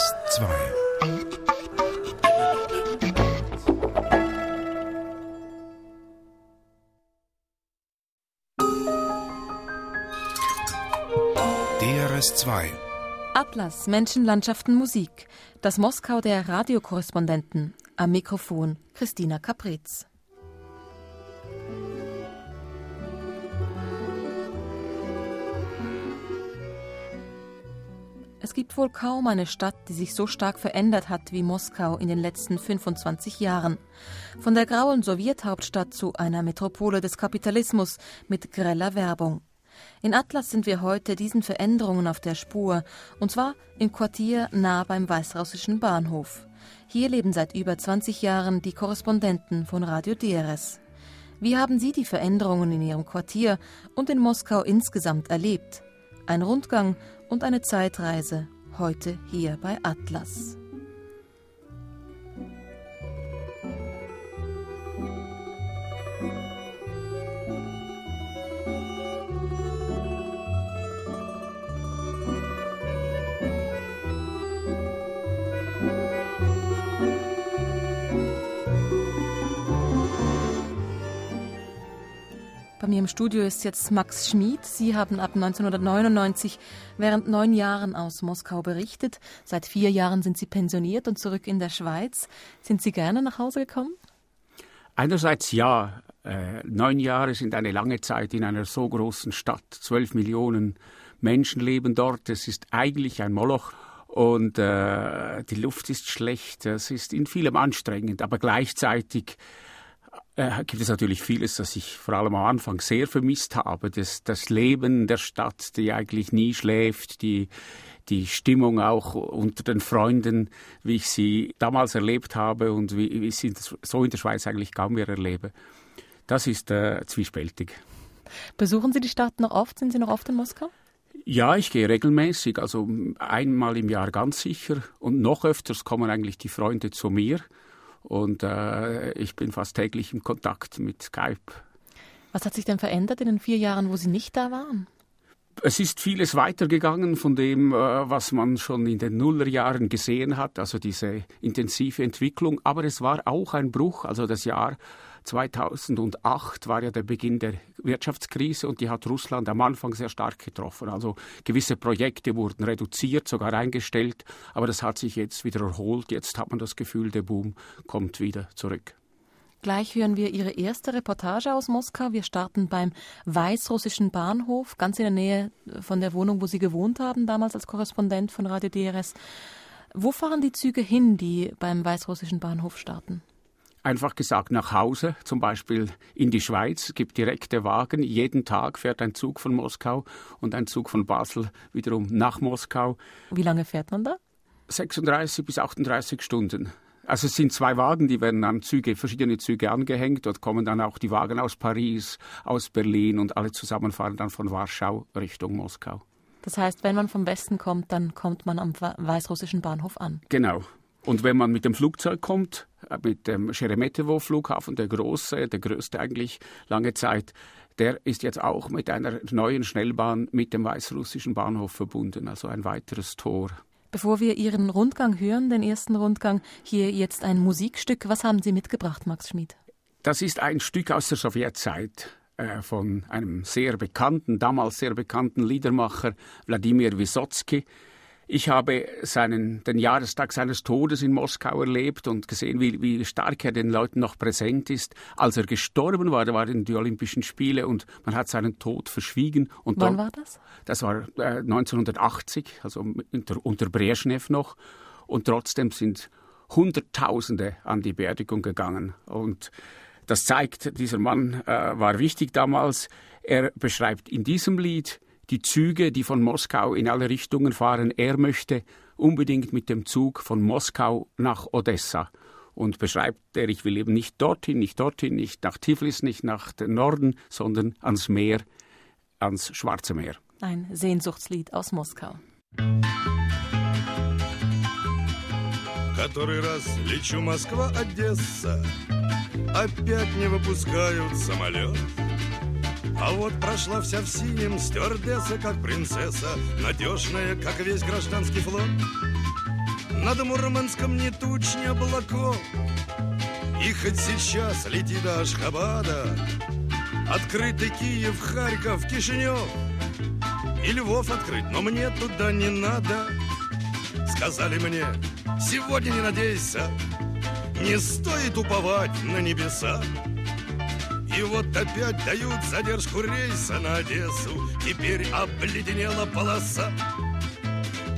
DRS2 DRS2 Atlas Menschen, Landschaften, Musik. Das Moskau der Radiokorrespondenten. Am Mikrofon Christina Kapretz. Es gibt wohl kaum eine Stadt, die sich so stark verändert hat wie Moskau in den letzten 25 Jahren. Von der grauen Sowjethauptstadt zu einer Metropole des Kapitalismus mit greller Werbung. In Atlas sind wir heute diesen Veränderungen auf der Spur, und zwar im Quartier nah beim weißrussischen Bahnhof. Hier leben seit über 20 Jahren die Korrespondenten von Radio DRS. Wie haben Sie die Veränderungen in Ihrem Quartier und in Moskau insgesamt erlebt? Ein Rundgang und eine Zeitreise heute hier bei Atlas. Bei mir im Studio ist jetzt Max Schmid. Sie haben ab 1999 während neun Jahren aus Moskau berichtet. Seit vier Jahren sind Sie pensioniert und zurück in der Schweiz. Sind Sie gerne nach Hause gekommen? Einerseits ja. Äh, neun Jahre sind eine lange Zeit in einer so großen Stadt. Zwölf Millionen Menschen leben dort. Es ist eigentlich ein Moloch. Und äh, die Luft ist schlecht. Es ist in vielem anstrengend. Aber gleichzeitig äh, gibt es natürlich vieles, das ich vor allem am Anfang sehr vermisst habe. Das, das Leben der Stadt, die eigentlich nie schläft, die, die Stimmung auch unter den Freunden, wie ich sie damals erlebt habe und wie, wie ich sie so in der Schweiz eigentlich kaum mehr erlebe. Das ist äh, zwiespältig. Besuchen Sie die Stadt noch oft? Sind Sie noch oft in Moskau? Ja, ich gehe regelmäßig, also einmal im Jahr ganz sicher. Und noch öfters kommen eigentlich die Freunde zu mir. Und äh, ich bin fast täglich im Kontakt mit Skype. Was hat sich denn verändert in den vier Jahren, wo Sie nicht da waren? Es ist vieles weitergegangen von dem, äh, was man schon in den Nullerjahren gesehen hat, also diese intensive Entwicklung. Aber es war auch ein Bruch, also das Jahr 2008 war ja der Beginn der Wirtschaftskrise und die hat Russland am Anfang sehr stark getroffen. Also gewisse Projekte wurden reduziert, sogar eingestellt, aber das hat sich jetzt wieder erholt. Jetzt hat man das Gefühl, der Boom kommt wieder zurück. Gleich hören wir Ihre erste Reportage aus Moskau. Wir starten beim weißrussischen Bahnhof, ganz in der Nähe von der Wohnung, wo Sie gewohnt haben, damals als Korrespondent von Radio DRS. Wo fahren die Züge hin, die beim weißrussischen Bahnhof starten? Einfach gesagt nach Hause, zum Beispiel in die Schweiz. Es gibt direkte Wagen. Jeden Tag fährt ein Zug von Moskau und ein Zug von Basel wiederum nach Moskau. Wie lange fährt man da? 36 bis 38 Stunden. Also es sind zwei Wagen, die werden an Züge, verschiedene Züge angehängt. Dort kommen dann auch die Wagen aus Paris, aus Berlin und alle zusammen fahren dann von Warschau Richtung Moskau. Das heißt, wenn man vom Westen kommt, dann kommt man am weißrussischen Bahnhof an. Genau. Und wenn man mit dem Flugzeug kommt, mit dem Sheremetevo-Flughafen, der große, der größte eigentlich lange Zeit, der ist jetzt auch mit einer neuen Schnellbahn mit dem weißrussischen Bahnhof verbunden, also ein weiteres Tor. Bevor wir Ihren Rundgang hören, den ersten Rundgang, hier jetzt ein Musikstück. Was haben Sie mitgebracht, Max Schmid? Das ist ein Stück aus der Sowjetzeit äh, von einem sehr bekannten, damals sehr bekannten Liedermacher Wladimir Wysotsky. Ich habe seinen, den Jahrestag seines Todes in Moskau erlebt und gesehen, wie, wie stark er den Leuten noch präsent ist. Als er gestorben war, da waren die Olympischen Spiele und man hat seinen Tod verschwiegen. Und Wann war das? Das war äh, 1980, also unter, unter Brezhnev noch. Und trotzdem sind Hunderttausende an die Beerdigung gegangen. Und das zeigt, dieser Mann äh, war wichtig damals. Er beschreibt in diesem Lied, die Züge, die von Moskau in alle Richtungen fahren. Er möchte unbedingt mit dem Zug von Moskau nach Odessa und beschreibt er, ich will eben nicht dorthin, nicht dorthin, nicht nach Tiflis, nicht nach dem Norden, sondern ans Meer, ans Schwarze Meer. Ein Sehnsuchtslied aus Moskau. Который раз лечу Москва-Одесса Опять не выпускают самолет А вот прошла вся в синем стюардесса, как принцесса, надежная, как весь гражданский флот. Над Мурманском не туч, ни облаков И хоть сейчас лети до Ашхабада Открытый Киев, Харьков, Кишинев. И Львов открыть, но мне туда не надо. Сказали мне, сегодня не надейся Не стоит уповать на небеса и вот опять дают задержку рейса на Одессу. Теперь обледенела полоса.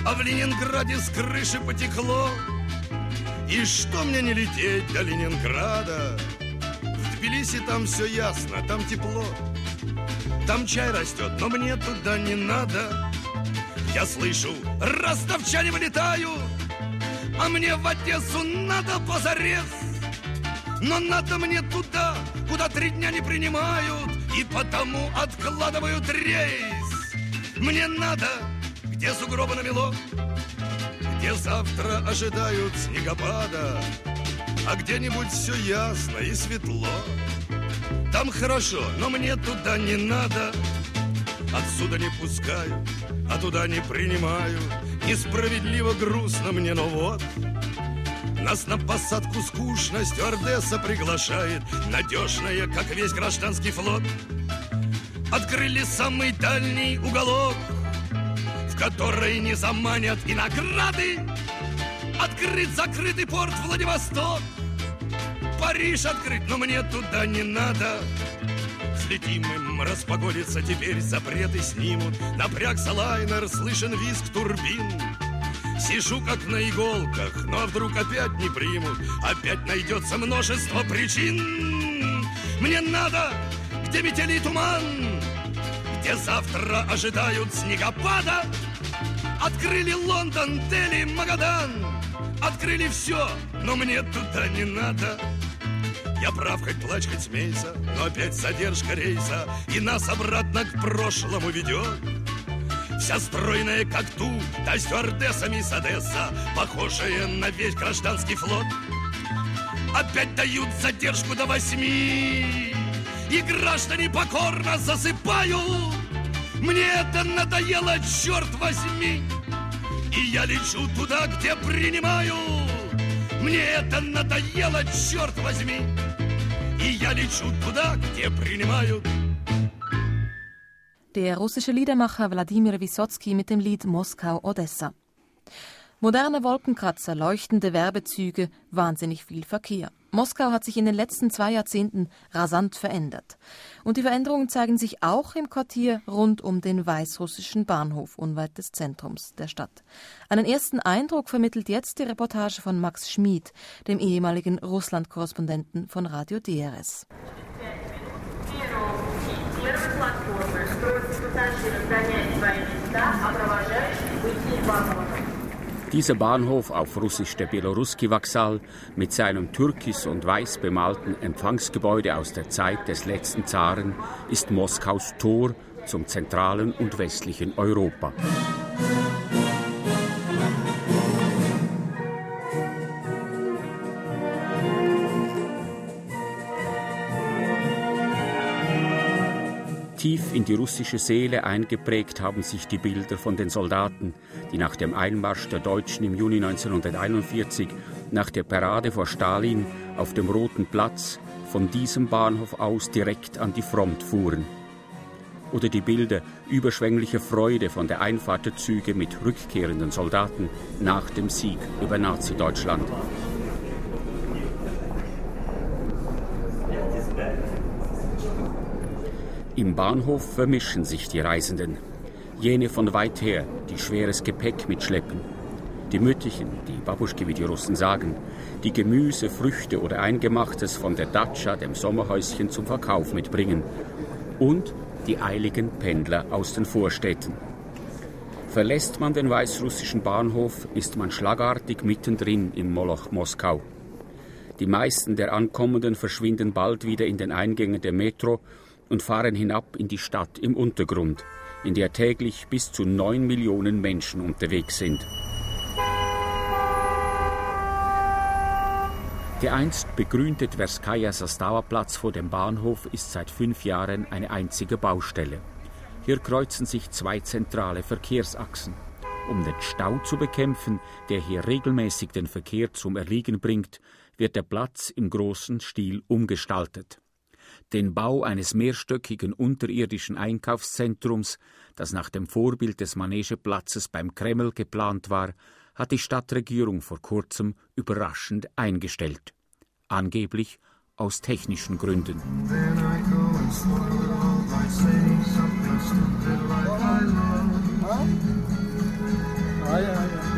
А в Ленинграде с крыши потекло. И что мне не лететь до Ленинграда? В Тбилиси там все ясно, там тепло. Там чай растет, но мне туда не надо. Я слышу, ростовчане вылетают. А мне в Одессу надо позарез. Но надо мне туда, куда три дня не принимают, и потому откладывают рейс. Мне надо, где сугробы намело, где завтра ожидают снегопада, а где-нибудь все ясно и светло. Там хорошо, но мне туда не надо. Отсюда не пускают, а туда не принимают. Несправедливо грустно мне, но вот нас на посадку скучно стюардесса приглашает Надежная, как весь гражданский флот. Открыли самый дальний уголок В который не заманят и награды. Открыт закрытый порт Владивосток. Париж открыт, но мне туда не надо. Взлетим им, распогодится теперь запреты снимут. Напрягся лайнер, слышен визг турбин Сижу как на иголках, но вдруг опять не примут. Опять найдется множество причин. Мне надо, где метели туман Где завтра ожидают снегопада. Открыли Лондон, Дели, Магадан. Открыли все, но мне туда не надо. Я прав, хоть плачь, хоть смейся, но опять задержка рейса. И нас обратно к прошлому ведет Вся стройная, как ту, та стюардесса мисс Одесса, Похожая на весь гражданский флот. Опять дают задержку до восьми, И граждане покорно засыпают. Мне это надоело, черт возьми, И я лечу туда, где принимаю. Мне это надоело, черт возьми, И я лечу туда, где принимают. Der russische Liedermacher Wladimir Wysotsky mit dem Lied Moskau-Odessa. Moderne Wolkenkratzer, leuchtende Werbezüge, wahnsinnig viel Verkehr. Moskau hat sich in den letzten zwei Jahrzehnten rasant verändert. Und die Veränderungen zeigen sich auch im Quartier rund um den weißrussischen Bahnhof unweit des Zentrums der Stadt. Einen ersten Eindruck vermittelt jetzt die Reportage von Max Schmid, dem ehemaligen Russland-Korrespondenten von Radio DRS. Dieser Bahnhof auf Russisch der Beloruski Vokzal mit seinem türkis und weiß bemalten Empfangsgebäude aus der Zeit des letzten Zaren ist Moskaus Tor zum zentralen und westlichen Europa. Tief in die russische Seele eingeprägt haben sich die Bilder von den Soldaten, die nach dem Einmarsch der Deutschen im Juni 1941 nach der Parade vor Stalin auf dem Roten Platz von diesem Bahnhof aus direkt an die Front fuhren. Oder die Bilder überschwänglicher Freude von der Einfahrt der Züge mit rückkehrenden Soldaten nach dem Sieg über Nazi-Deutschland. Im Bahnhof vermischen sich die Reisenden. Jene von weit her, die schweres Gepäck mitschleppen. Die Mütterchen, die Babuschke, wie die Russen sagen, die Gemüse, Früchte oder Eingemachtes von der Datscha, dem Sommerhäuschen, zum Verkauf mitbringen. Und die eiligen Pendler aus den Vorstädten. Verlässt man den weißrussischen Bahnhof, ist man schlagartig mittendrin im Moloch Moskau. Die meisten der Ankommenden verschwinden bald wieder in den Eingängen der Metro und fahren hinab in die Stadt im Untergrund, in der täglich bis zu neun Millionen Menschen unterwegs sind. Der einst begrünte Tverskaya Sastawa-Platz vor dem Bahnhof ist seit fünf Jahren eine einzige Baustelle. Hier kreuzen sich zwei zentrale Verkehrsachsen. Um den Stau zu bekämpfen, der hier regelmäßig den Verkehr zum Erliegen bringt, wird der Platz im großen Stil umgestaltet. Den Bau eines mehrstöckigen unterirdischen Einkaufszentrums, das nach dem Vorbild des Manegeplatzes beim Kreml geplant war, hat die Stadtregierung vor kurzem überraschend eingestellt. Angeblich aus technischen Gründen.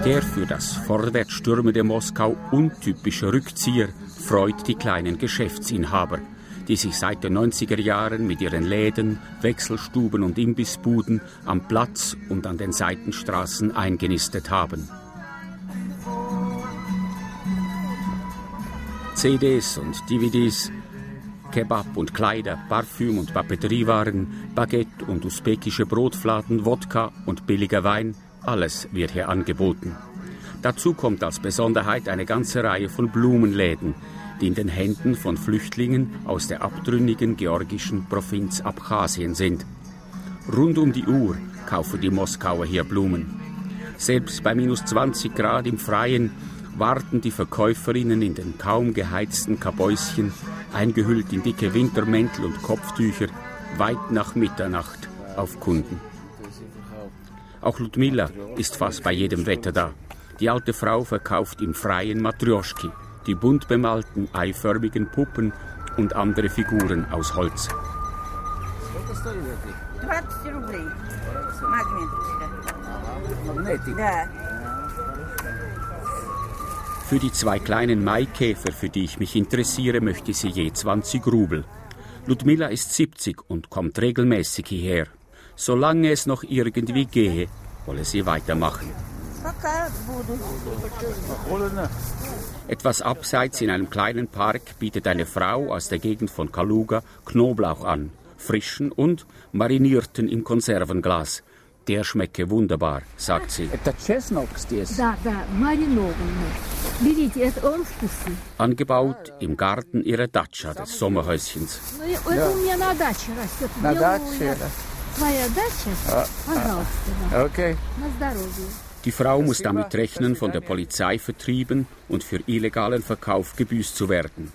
Der für das vorwärtsstürmende Moskau untypische Rückzieher freut die kleinen Geschäftsinhaber, die sich seit den 90er Jahren mit ihren Läden, Wechselstuben und Imbissbuden am Platz und an den Seitenstraßen eingenistet haben. CDs und DVDs, Kebab und Kleider, Parfüm und Papeteriewaren, Baguette und usbekische Brotfladen, Wodka und billiger Wein, alles wird hier angeboten. Dazu kommt als Besonderheit eine ganze Reihe von Blumenläden, die in den Händen von Flüchtlingen aus der abtrünnigen georgischen Provinz Abchasien sind. Rund um die Uhr kaufen die Moskauer hier Blumen. Selbst bei minus 20 Grad im Freien warten die Verkäuferinnen in den kaum geheizten Kabäuschen, eingehüllt in dicke Wintermäntel und Kopftücher, weit nach Mitternacht auf Kunden. Auch Ludmilla ist fast bei jedem Wetter da. Die alte Frau verkauft im Freien Matrioschki, die bunt bemalten eiförmigen Puppen und andere Figuren aus Holz. Für die zwei kleinen Maikäfer, für die ich mich interessiere, möchte sie je 20 Rubel. Ludmilla ist 70 und kommt regelmäßig hierher. Solange es noch irgendwie gehe, wolle sie weitermachen. Etwas abseits in einem kleinen Park bietet eine Frau aus der Gegend von Kaluga Knoblauch an, frischen und marinierten im Konservenglas. Der schmecke wunderbar, sagt sie. Angebaut im Garten ihrer Datscha, des Sommerhäuschens. Die Frau muss damit rechnen, von der Polizei vertrieben und für illegalen Verkauf gebüßt zu werden.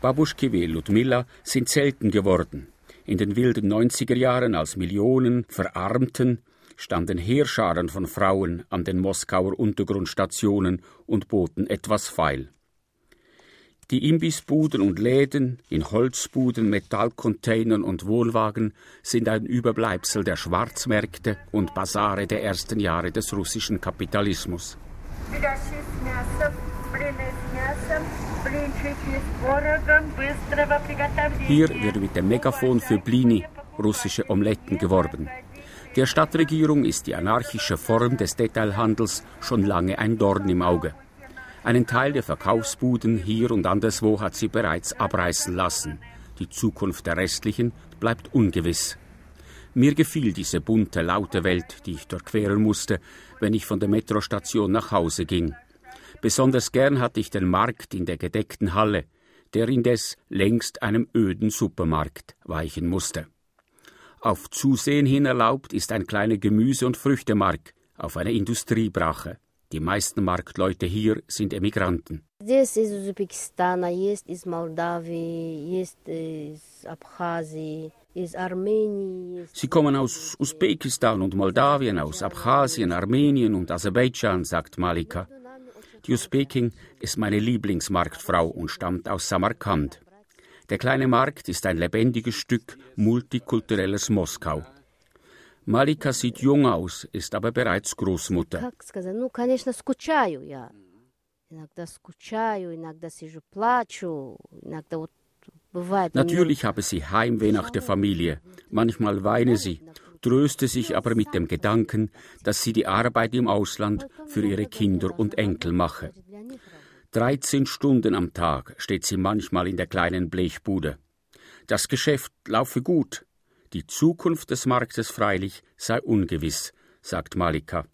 Babuschki wie Ludmilla sind selten geworden. In den wilden 90er Jahren, als Millionen verarmten, standen Heerscharen von Frauen an den Moskauer Untergrundstationen und boten etwas feil. Die Imbissbuden und Läden in Holzbuden, Metallcontainern und Wohnwagen sind ein Überbleibsel der Schwarzmärkte und Basare der ersten Jahre des russischen Kapitalismus. Hier wird mit dem Megafon für Blini russische Omeletten geworben. Der Stadtregierung ist die anarchische Form des Detailhandels schon lange ein Dorn im Auge. Einen Teil der Verkaufsbuden hier und anderswo hat sie bereits abreißen lassen. Die Zukunft der restlichen bleibt ungewiss. Mir gefiel diese bunte, laute Welt, die ich durchqueren musste, wenn ich von der Metrostation nach Hause ging. Besonders gern hatte ich den Markt in der gedeckten Halle, der indes längst einem öden Supermarkt weichen musste. Auf Zusehen hin erlaubt ist ein kleiner Gemüse- und Früchtemarkt auf einer Industriebrache. Die meisten Marktleute hier sind Emigranten. Das ist Usbekistan, jetzt ist Moldawi, jetzt ist Abchasien. Sie kommen aus Usbekistan und Moldawien, aus Abchasien, Armenien und Aserbaidschan, sagt Malika. Die Usbekin ist meine Lieblingsmarktfrau und stammt aus Samarkand. Der kleine Markt ist ein lebendiges Stück multikulturelles Moskau. Malika sieht jung aus, ist aber bereits Großmutter. Natürlich habe sie Heimweh nach der Familie. Manchmal weine sie, tröste sich aber mit dem Gedanken, dass sie die Arbeit im Ausland für ihre Kinder und Enkel mache. 13 Stunden am Tag steht sie manchmal in der kleinen Blechbude. Das Geschäft laufe gut. Die Zukunft des Marktes freilich sei ungewiss, sagt Malika.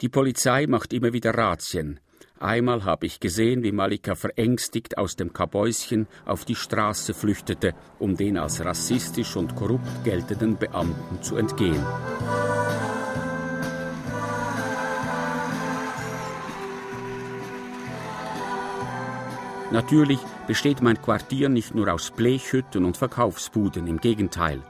Die Polizei macht immer wieder Razzien. Einmal habe ich gesehen, wie Malika verängstigt aus dem Kabäuschen auf die Straße flüchtete, um den als rassistisch und korrupt geltenden Beamten zu entgehen. Natürlich besteht mein Quartier nicht nur aus Blechhütten und Verkaufsbuden, im Gegenteil.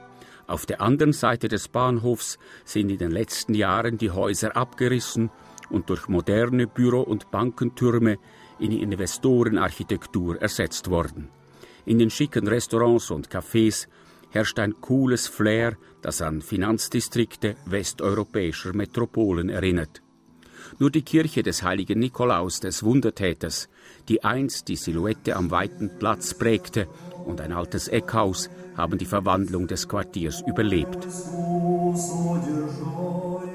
Auf der anderen Seite des Bahnhofs sind in den letzten Jahren die Häuser abgerissen und durch moderne Büro- und Bankentürme in Investorenarchitektur ersetzt worden. In den schicken Restaurants und Cafés herrscht ein cooles Flair, das an Finanzdistrikte westeuropäischer Metropolen erinnert. Nur die Kirche des heiligen Nikolaus, des Wundertäters, die einst die Silhouette am weiten Platz prägte, und ein altes Eckhaus haben die Verwandlung des Quartiers überlebt.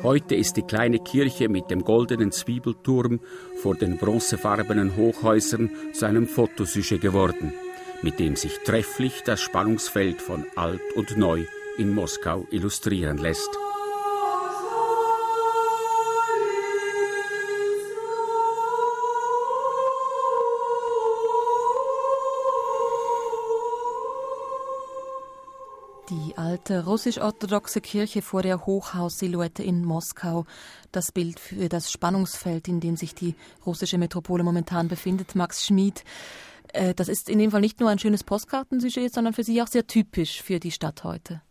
Heute ist die kleine Kirche mit dem goldenen Zwiebelturm vor den bronzefarbenen Hochhäusern zu einem Fotosujet geworden, mit dem sich trefflich das Spannungsfeld von alt und neu in Moskau illustrieren lässt. Alte russisch-orthodoxe Kirche vor der Hochhaussilhouette in Moskau. Das Bild für das Spannungsfeld, in dem sich die russische Metropole momentan befindet. Max Schmid, äh, das ist in dem Fall nicht nur ein schönes Postkartensujet, sondern für Sie auch sehr typisch für die Stadt heute.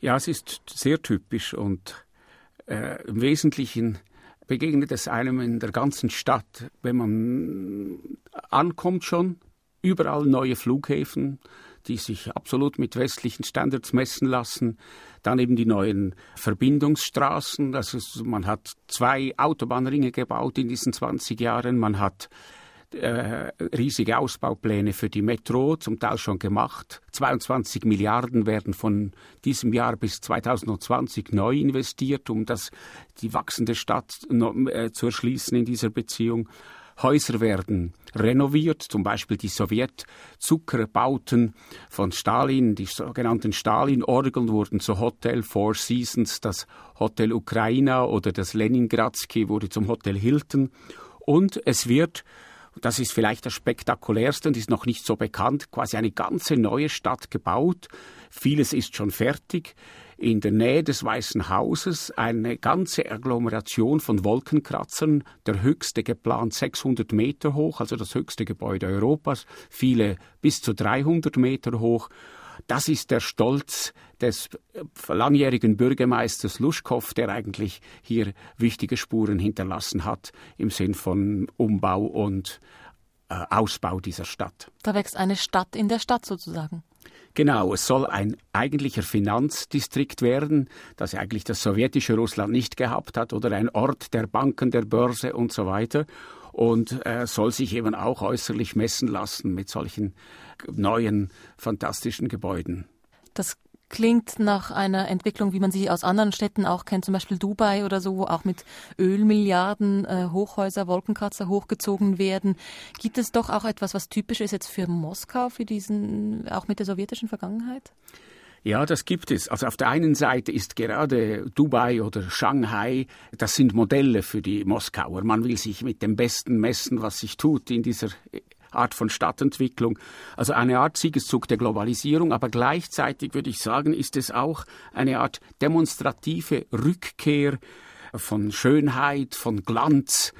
Ja, es ist sehr typisch und äh, im Wesentlichen begegnet es einem in der ganzen Stadt, wenn man ankommt schon, überall neue Flughäfen, die sich absolut mit westlichen Standards messen lassen. Dann eben die neuen Verbindungsstraßen. Also man hat zwei Autobahnringe gebaut in diesen 20 Jahren. Man hat äh, riesige Ausbaupläne für die Metro, zum Teil schon gemacht. 22 Milliarden werden von diesem Jahr bis 2020 neu investiert, um das, die wachsende Stadt äh, zu erschließen in dieser Beziehung. Häuser werden renoviert, zum Beispiel die Sowjetzuckerbauten von Stalin, die sogenannten Stalin-Orgeln wurden zu Hotel Four Seasons, das Hotel Ukraina oder das Leningradsky wurde zum Hotel Hilton. Und es wird das ist vielleicht das spektakulärste und ist noch nicht so bekannt, quasi eine ganze neue Stadt gebaut. Vieles ist schon fertig in der Nähe des Weißen Hauses eine ganze Agglomeration von Wolkenkratzern, der höchste geplant 600 Meter hoch, also das höchste Gebäude Europas, viele bis zu 300 Meter hoch. Das ist der Stolz des langjährigen Bürgermeisters Luschkow, der eigentlich hier wichtige Spuren hinterlassen hat im Sinn von Umbau und äh, Ausbau dieser Stadt. Da wächst eine Stadt in der Stadt sozusagen. Genau, es soll ein eigentlicher Finanzdistrikt werden, das eigentlich das sowjetische Russland nicht gehabt hat, oder ein Ort der Banken, der Börse und so weiter. Und äh, soll sich eben auch äußerlich messen lassen mit solchen neuen, fantastischen Gebäuden. Das klingt nach einer Entwicklung, wie man sie aus anderen Städten auch kennt, zum Beispiel Dubai oder so, wo auch mit Ölmilliarden äh, Hochhäuser, Wolkenkratzer hochgezogen werden. Gibt es doch auch etwas, was typisch ist jetzt für Moskau, für diesen, auch mit der sowjetischen Vergangenheit? Ja, das gibt es. Also auf der einen Seite ist gerade Dubai oder Shanghai, das sind Modelle für die Moskauer. Man will sich mit dem Besten messen, was sich tut in dieser Art von Stadtentwicklung. Also eine Art Siegeszug der Globalisierung, aber gleichzeitig würde ich sagen, ist es auch eine Art demonstrative Rückkehr von Schönheit, von Glanz,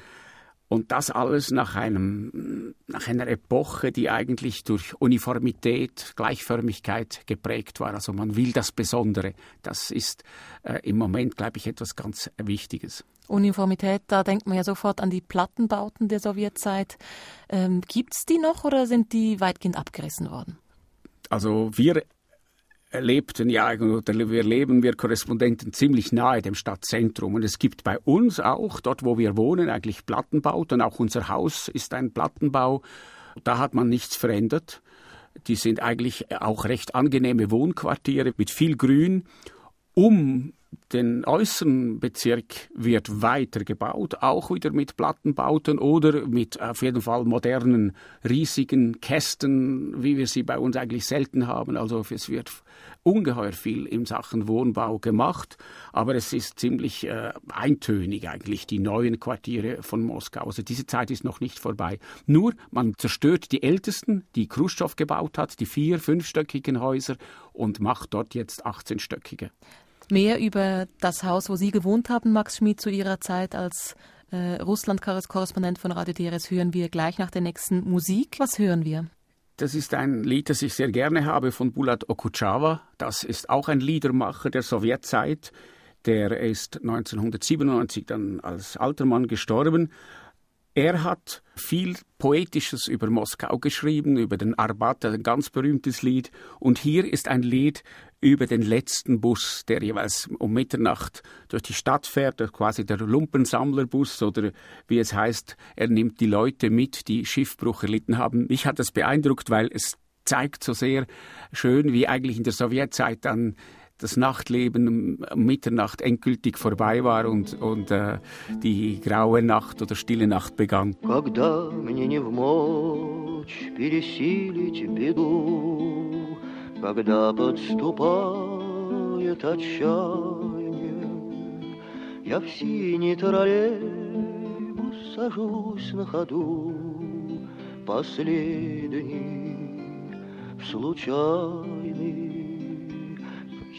und das alles nach, einem, nach einer Epoche, die eigentlich durch Uniformität, Gleichförmigkeit geprägt war. Also man will das Besondere. Das ist äh, im Moment, glaube ich, etwas ganz Wichtiges. Uniformität, da denkt man ja sofort an die Plattenbauten der Sowjetzeit. Ähm, Gibt es die noch oder sind die weitgehend abgerissen worden? Also wir lebten ja oder wir leben wir Korrespondenten ziemlich nahe dem Stadtzentrum und es gibt bei uns auch dort wo wir wohnen eigentlich Plattenbauten auch unser Haus ist ein Plattenbau da hat man nichts verändert die sind eigentlich auch recht angenehme Wohnquartiere mit viel Grün um den äußeren Bezirk wird weiter gebaut, auch wieder mit Plattenbauten oder mit auf jeden Fall modernen, riesigen Kästen, wie wir sie bei uns eigentlich selten haben. Also es wird ungeheuer viel in Sachen Wohnbau gemacht, aber es ist ziemlich äh, eintönig eigentlich, die neuen Quartiere von Moskau. Also diese Zeit ist noch nicht vorbei. Nur man zerstört die ältesten, die Khrushchev gebaut hat, die vier, fünfstöckigen Häuser und macht dort jetzt 18-stöckige. Mehr über das Haus, wo Sie gewohnt haben, Max Schmid, zu Ihrer Zeit als äh, Russland-Korrespondent von Radio DRS, hören wir gleich nach der nächsten Musik. Was hören wir? Das ist ein Lied, das ich sehr gerne habe von Bulat Okuchawa. Das ist auch ein Liedermacher der Sowjetzeit. Der ist 1997 dann als alter Mann gestorben. Er hat viel Poetisches über Moskau geschrieben, über den Arbat, ein ganz berühmtes Lied. Und hier ist ein Lied über den letzten Bus, der jeweils um Mitternacht durch die Stadt fährt, quasi der Lumpensammlerbus oder wie es heißt, er nimmt die Leute mit, die Schiffbruch erlitten haben. Mich hat das beeindruckt, weil es zeigt so sehr schön, wie eigentlich in der Sowjetzeit dann das Nachtleben um Mitternacht endgültig vorbei war und, und äh, die graue Nacht oder stille Nacht begann. Когда мне не в мочь пересилить беду, когда подступает отчаяние, я в синий троллейбус сажусь на ходу, последний, случайный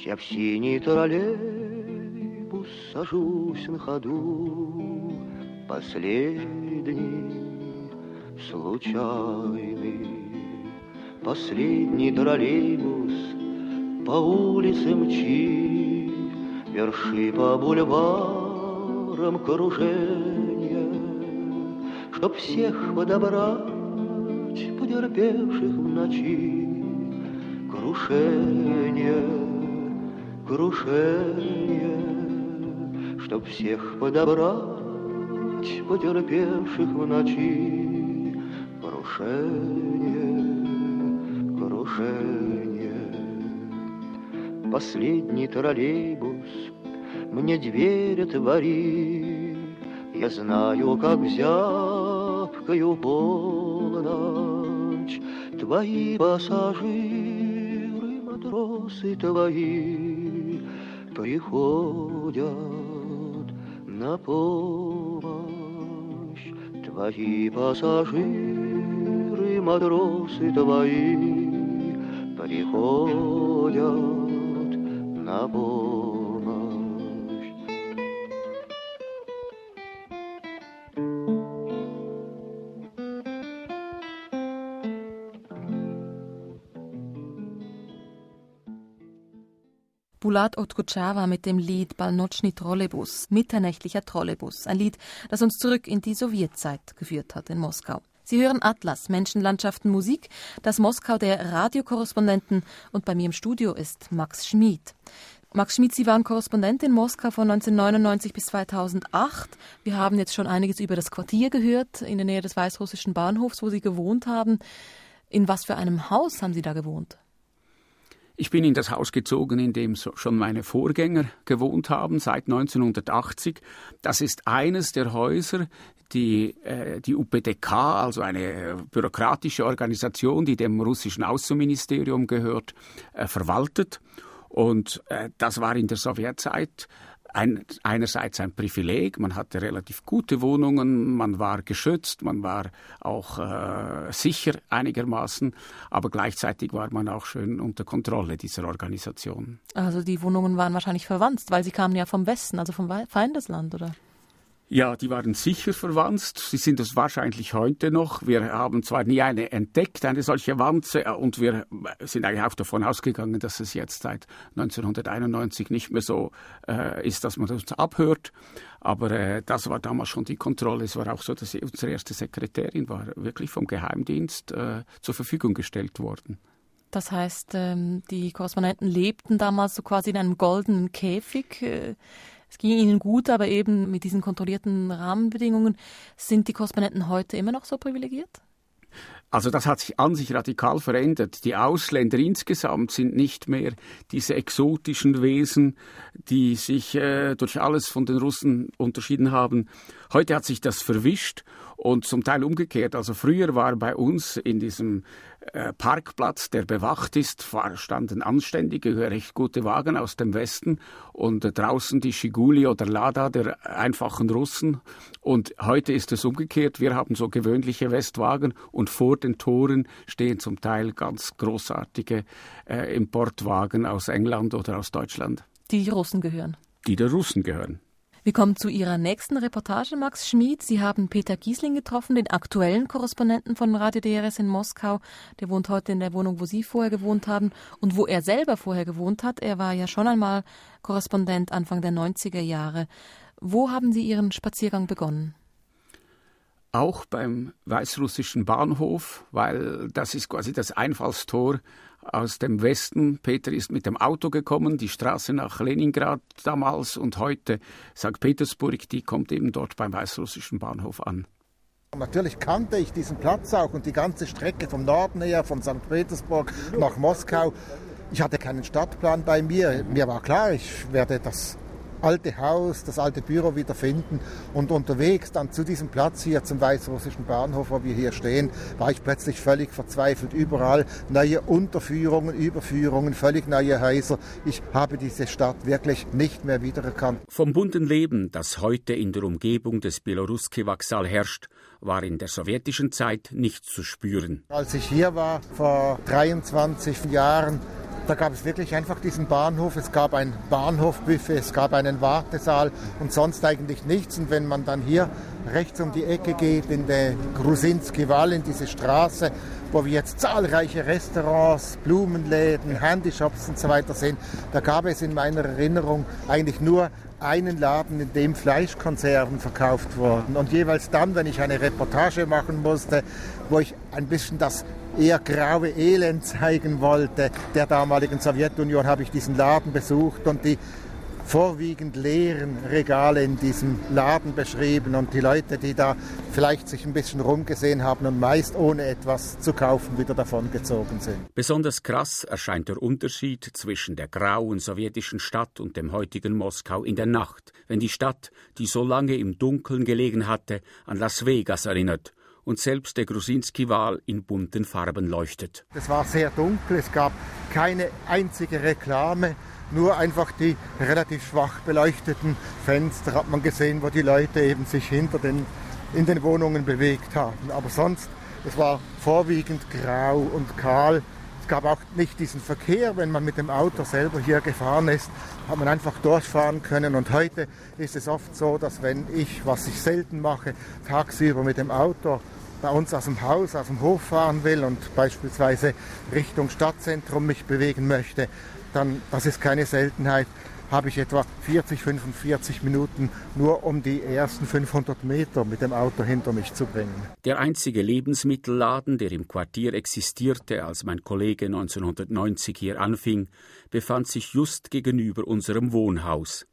я в синий троллейбус сажусь на ходу, Последний, случайный, Последний троллейбус по улице мчи, Верши по бульварам кружения, Чтоб всех подобрать, потерпевших в ночи, Крушение крушение, Чтоб всех подобрать, потерпевших в ночи, Крушение, крушение. Последний троллейбус мне дверь отвори, Я знаю, как зябкою полночь Твои пассажиры, матросы твои, приходят на помощь Твои пассажиры, матросы твои приходят на помощь. Bulat Otkuchawa mit dem Lied Balnotschny Trolleybus, mitternächtlicher Trolleybus, ein Lied, das uns zurück in die Sowjetzeit geführt hat in Moskau. Sie hören Atlas, Menschenlandschaften, Musik, das Moskau der Radiokorrespondenten und bei mir im Studio ist Max Schmid. Max Schmid, Sie waren Korrespondent in Moskau von 1999 bis 2008. Wir haben jetzt schon einiges über das Quartier gehört, in der Nähe des weißrussischen Bahnhofs, wo Sie gewohnt haben. In was für einem Haus haben Sie da gewohnt? Ich bin in das Haus gezogen, in dem schon meine Vorgänger gewohnt haben, seit 1980. Das ist eines der Häuser, die äh, die UPDK, also eine äh, bürokratische Organisation, die dem russischen Außenministerium gehört, äh, verwaltet. Und das war in der Sowjetzeit ein, einerseits ein Privileg, man hatte relativ gute Wohnungen, man war geschützt, man war auch äh, sicher einigermaßen, aber gleichzeitig war man auch schön unter Kontrolle dieser Organisation. Also die Wohnungen waren wahrscheinlich verwandt, weil sie kamen ja vom Westen, also vom Feindesland, oder? Ja, die waren sicher verwandt. Sie sind es wahrscheinlich heute noch. Wir haben zwar nie eine entdeckt, eine solche Wanze, äh, und wir sind eigentlich auch davon ausgegangen, dass es jetzt seit 1991 nicht mehr so äh, ist, dass man uns abhört. Aber äh, das war damals schon die Kontrolle. Es war auch so, dass unsere erste Sekretärin war wirklich vom Geheimdienst äh, zur Verfügung gestellt worden. Das heißt, ähm, die Korrespondenten lebten damals so quasi in einem goldenen Käfig. Es ging ihnen gut, aber eben mit diesen kontrollierten Rahmenbedingungen. Sind die Korrespondenten heute immer noch so privilegiert? Also das hat sich an sich radikal verändert. Die Ausländer insgesamt sind nicht mehr diese exotischen Wesen, die sich äh, durch alles von den Russen unterschieden haben. Heute hat sich das verwischt und zum Teil umgekehrt. Also früher war bei uns in diesem Parkplatz, der bewacht ist, standen anständige, recht gute Wagen aus dem Westen und äh, draußen die Schiguli oder Lada der einfachen Russen. Und heute ist es umgekehrt. Wir haben so gewöhnliche Westwagen und vor den Toren stehen zum Teil ganz großartige äh, Importwagen aus England oder aus Deutschland. Die Russen gehören. Die der Russen gehören. Wir kommen zu Ihrer nächsten Reportage, Max Schmid. Sie haben Peter Giesling getroffen, den aktuellen Korrespondenten von Radio DRS in Moskau. Der wohnt heute in der Wohnung, wo Sie vorher gewohnt haben und wo er selber vorher gewohnt hat. Er war ja schon einmal Korrespondent Anfang der 90er Jahre. Wo haben Sie Ihren Spaziergang begonnen? Auch beim weißrussischen Bahnhof, weil das ist quasi das Einfallstor aus dem Westen. Peter ist mit dem Auto gekommen, die Straße nach Leningrad damals und heute St. Petersburg, die kommt eben dort beim weißrussischen Bahnhof an. Natürlich kannte ich diesen Platz auch und die ganze Strecke vom Norden her, von St. Petersburg nach Moskau. Ich hatte keinen Stadtplan bei mir. Mir war klar, ich werde das alte Haus, das alte Büro wieder finden. Und unterwegs dann zu diesem Platz hier zum weißrussischen Bahnhof, wo wir hier stehen, war ich plötzlich völlig verzweifelt. Überall neue Unterführungen, Überführungen, völlig neue Häuser. Ich habe diese Stadt wirklich nicht mehr wiedererkannt. Vom bunten Leben, das heute in der Umgebung des Beloruski-Wachsal herrscht, war in der sowjetischen Zeit nicht zu spüren. Als ich hier war, vor 23 Jahren, da gab es wirklich einfach diesen Bahnhof. Es gab ein Bahnhofbuffet, es gab einen Wartesaal und sonst eigentlich nichts. Und wenn man dann hier rechts um die Ecke geht in den Grusinski Wall, in diese Straße, wo wir jetzt zahlreiche Restaurants, Blumenläden, Handyshops und so weiter sehen, da gab es in meiner Erinnerung eigentlich nur einen Laden, in dem Fleischkonserven verkauft wurden. Und jeweils dann, wenn ich eine Reportage machen musste, wo ich ein bisschen das eher graue Elend zeigen wollte der damaligen Sowjetunion, habe ich diesen Laden besucht und die vorwiegend leeren Regale in diesem Laden beschrieben und die Leute, die da vielleicht sich ein bisschen rumgesehen haben und meist ohne etwas zu kaufen wieder davongezogen sind. Besonders krass erscheint der Unterschied zwischen der grauen sowjetischen Stadt und dem heutigen Moskau in der Nacht, wenn die Stadt, die so lange im Dunkeln gelegen hatte, an Las Vegas erinnert und selbst der Grusinski-Wal in bunten Farben leuchtet. Es war sehr dunkel, es gab keine einzige Reklame, nur einfach die relativ schwach beleuchteten Fenster hat man gesehen, wo die Leute eben sich hinter den, in den Wohnungen bewegt haben. Aber sonst, es war vorwiegend grau und kahl. Es gab auch nicht diesen Verkehr, wenn man mit dem Auto selber hier gefahren ist, hat man einfach durchfahren können. Und heute ist es oft so, dass wenn ich, was ich selten mache, tagsüber mit dem Auto bei uns aus dem Haus, aus dem Hof fahren will und beispielsweise Richtung Stadtzentrum mich bewegen möchte, dann, das ist keine Seltenheit, habe ich etwa 40, 45 Minuten nur um die ersten 500 Meter mit dem Auto hinter mich zu bringen. Der einzige Lebensmittelladen, der im Quartier existierte, als mein Kollege 1990 hier anfing, befand sich just gegenüber unserem Wohnhaus.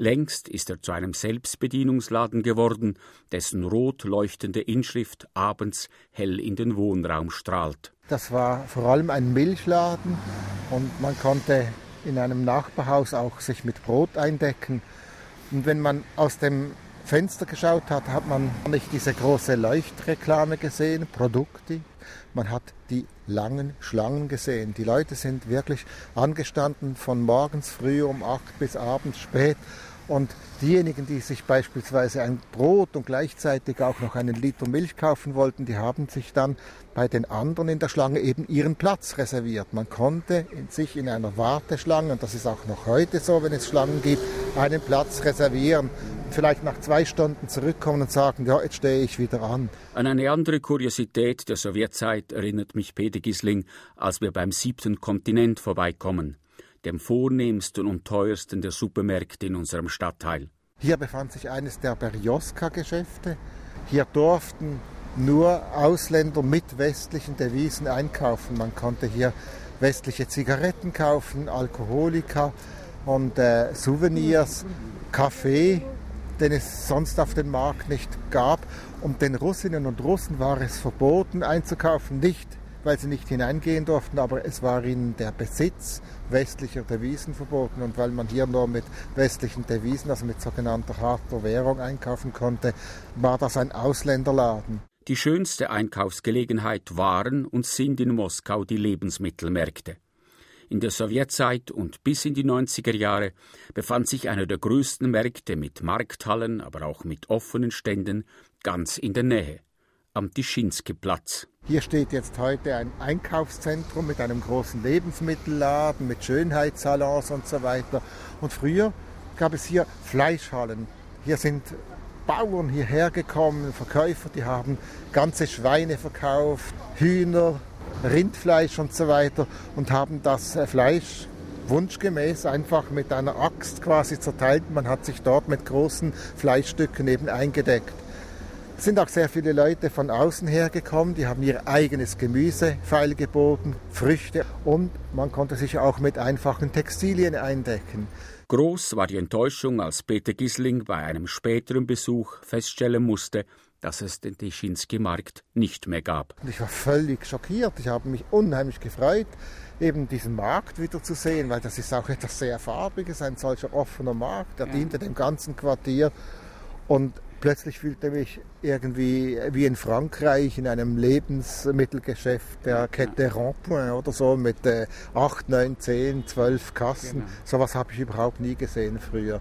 Längst ist er zu einem Selbstbedienungsladen geworden, dessen rot leuchtende Inschrift abends hell in den Wohnraum strahlt. Das war vor allem ein Milchladen und man konnte in einem Nachbarhaus auch sich mit Brot eindecken. Und wenn man aus dem Fenster geschaut hat, hat man nicht diese große Leuchtreklame gesehen, Produkte. Man hat die langen Schlangen gesehen. Die Leute sind wirklich angestanden von morgens früh um acht bis abends spät und diejenigen, die sich beispielsweise ein Brot und gleichzeitig auch noch einen Liter Milch kaufen wollten, die haben sich dann bei den anderen in der Schlange eben ihren Platz reserviert. Man konnte in sich in einer Warteschlange, und das ist auch noch heute so, wenn es Schlangen gibt, einen Platz reservieren. Vielleicht nach zwei Stunden zurückkommen und sagen, ja, jetzt stehe ich wieder an. An eine andere Kuriosität der Sowjetzeit erinnert mich Peter Gisling, als wir beim siebten Kontinent vorbeikommen dem vornehmsten und teuersten der Supermärkte in unserem Stadtteil. Hier befand sich eines der Berjoska-Geschäfte. Hier durften nur Ausländer mit westlichen Devisen einkaufen. Man konnte hier westliche Zigaretten kaufen, Alkoholika und äh, Souvenirs, Kaffee, den es sonst auf dem Markt nicht gab. Und den Russinnen und Russen war es verboten einzukaufen, nicht weil sie nicht hineingehen durften, aber es war ihnen der Besitz westlicher Devisen verboten und weil man hier nur mit westlichen Devisen, also mit sogenannter harter Währung einkaufen konnte, war das ein Ausländerladen. Die schönste Einkaufsgelegenheit waren und sind in Moskau die Lebensmittelmärkte. In der Sowjetzeit und bis in die 90er Jahre befand sich einer der größten Märkte mit Markthallen, aber auch mit offenen Ständen ganz in der Nähe, am Tischinski-Platz. Hier steht jetzt heute ein Einkaufszentrum mit einem großen Lebensmittelladen, mit Schönheitssalons und so weiter. Und früher gab es hier Fleischhallen. Hier sind Bauern hierher gekommen, Verkäufer, die haben ganze Schweine verkauft, Hühner, Rindfleisch und so weiter und haben das äh, Fleisch wunschgemäß einfach mit einer Axt quasi zerteilt. Man hat sich dort mit großen Fleischstücken eben eingedeckt. Es sind auch sehr viele Leute von außen hergekommen, die haben ihr eigenes Gemüse feilgeboten, Früchte und man konnte sich auch mit einfachen Textilien eindecken. Groß war die Enttäuschung, als Peter Gisling bei einem späteren Besuch feststellen musste, dass es den Tischinski-Markt nicht mehr gab. Ich war völlig schockiert. Ich habe mich unheimlich gefreut, eben diesen Markt wieder zu sehen, weil das ist auch etwas sehr Farbiges, ein solcher offener Markt, der ja. diente dem ganzen Quartier. Und plötzlich fühlte ich mich irgendwie wie in Frankreich in einem Lebensmittelgeschäft der Kette Rondpoint oder so mit äh, 8, 9, 10, 12 Kassen. Genau. Sowas habe ich überhaupt nie gesehen früher.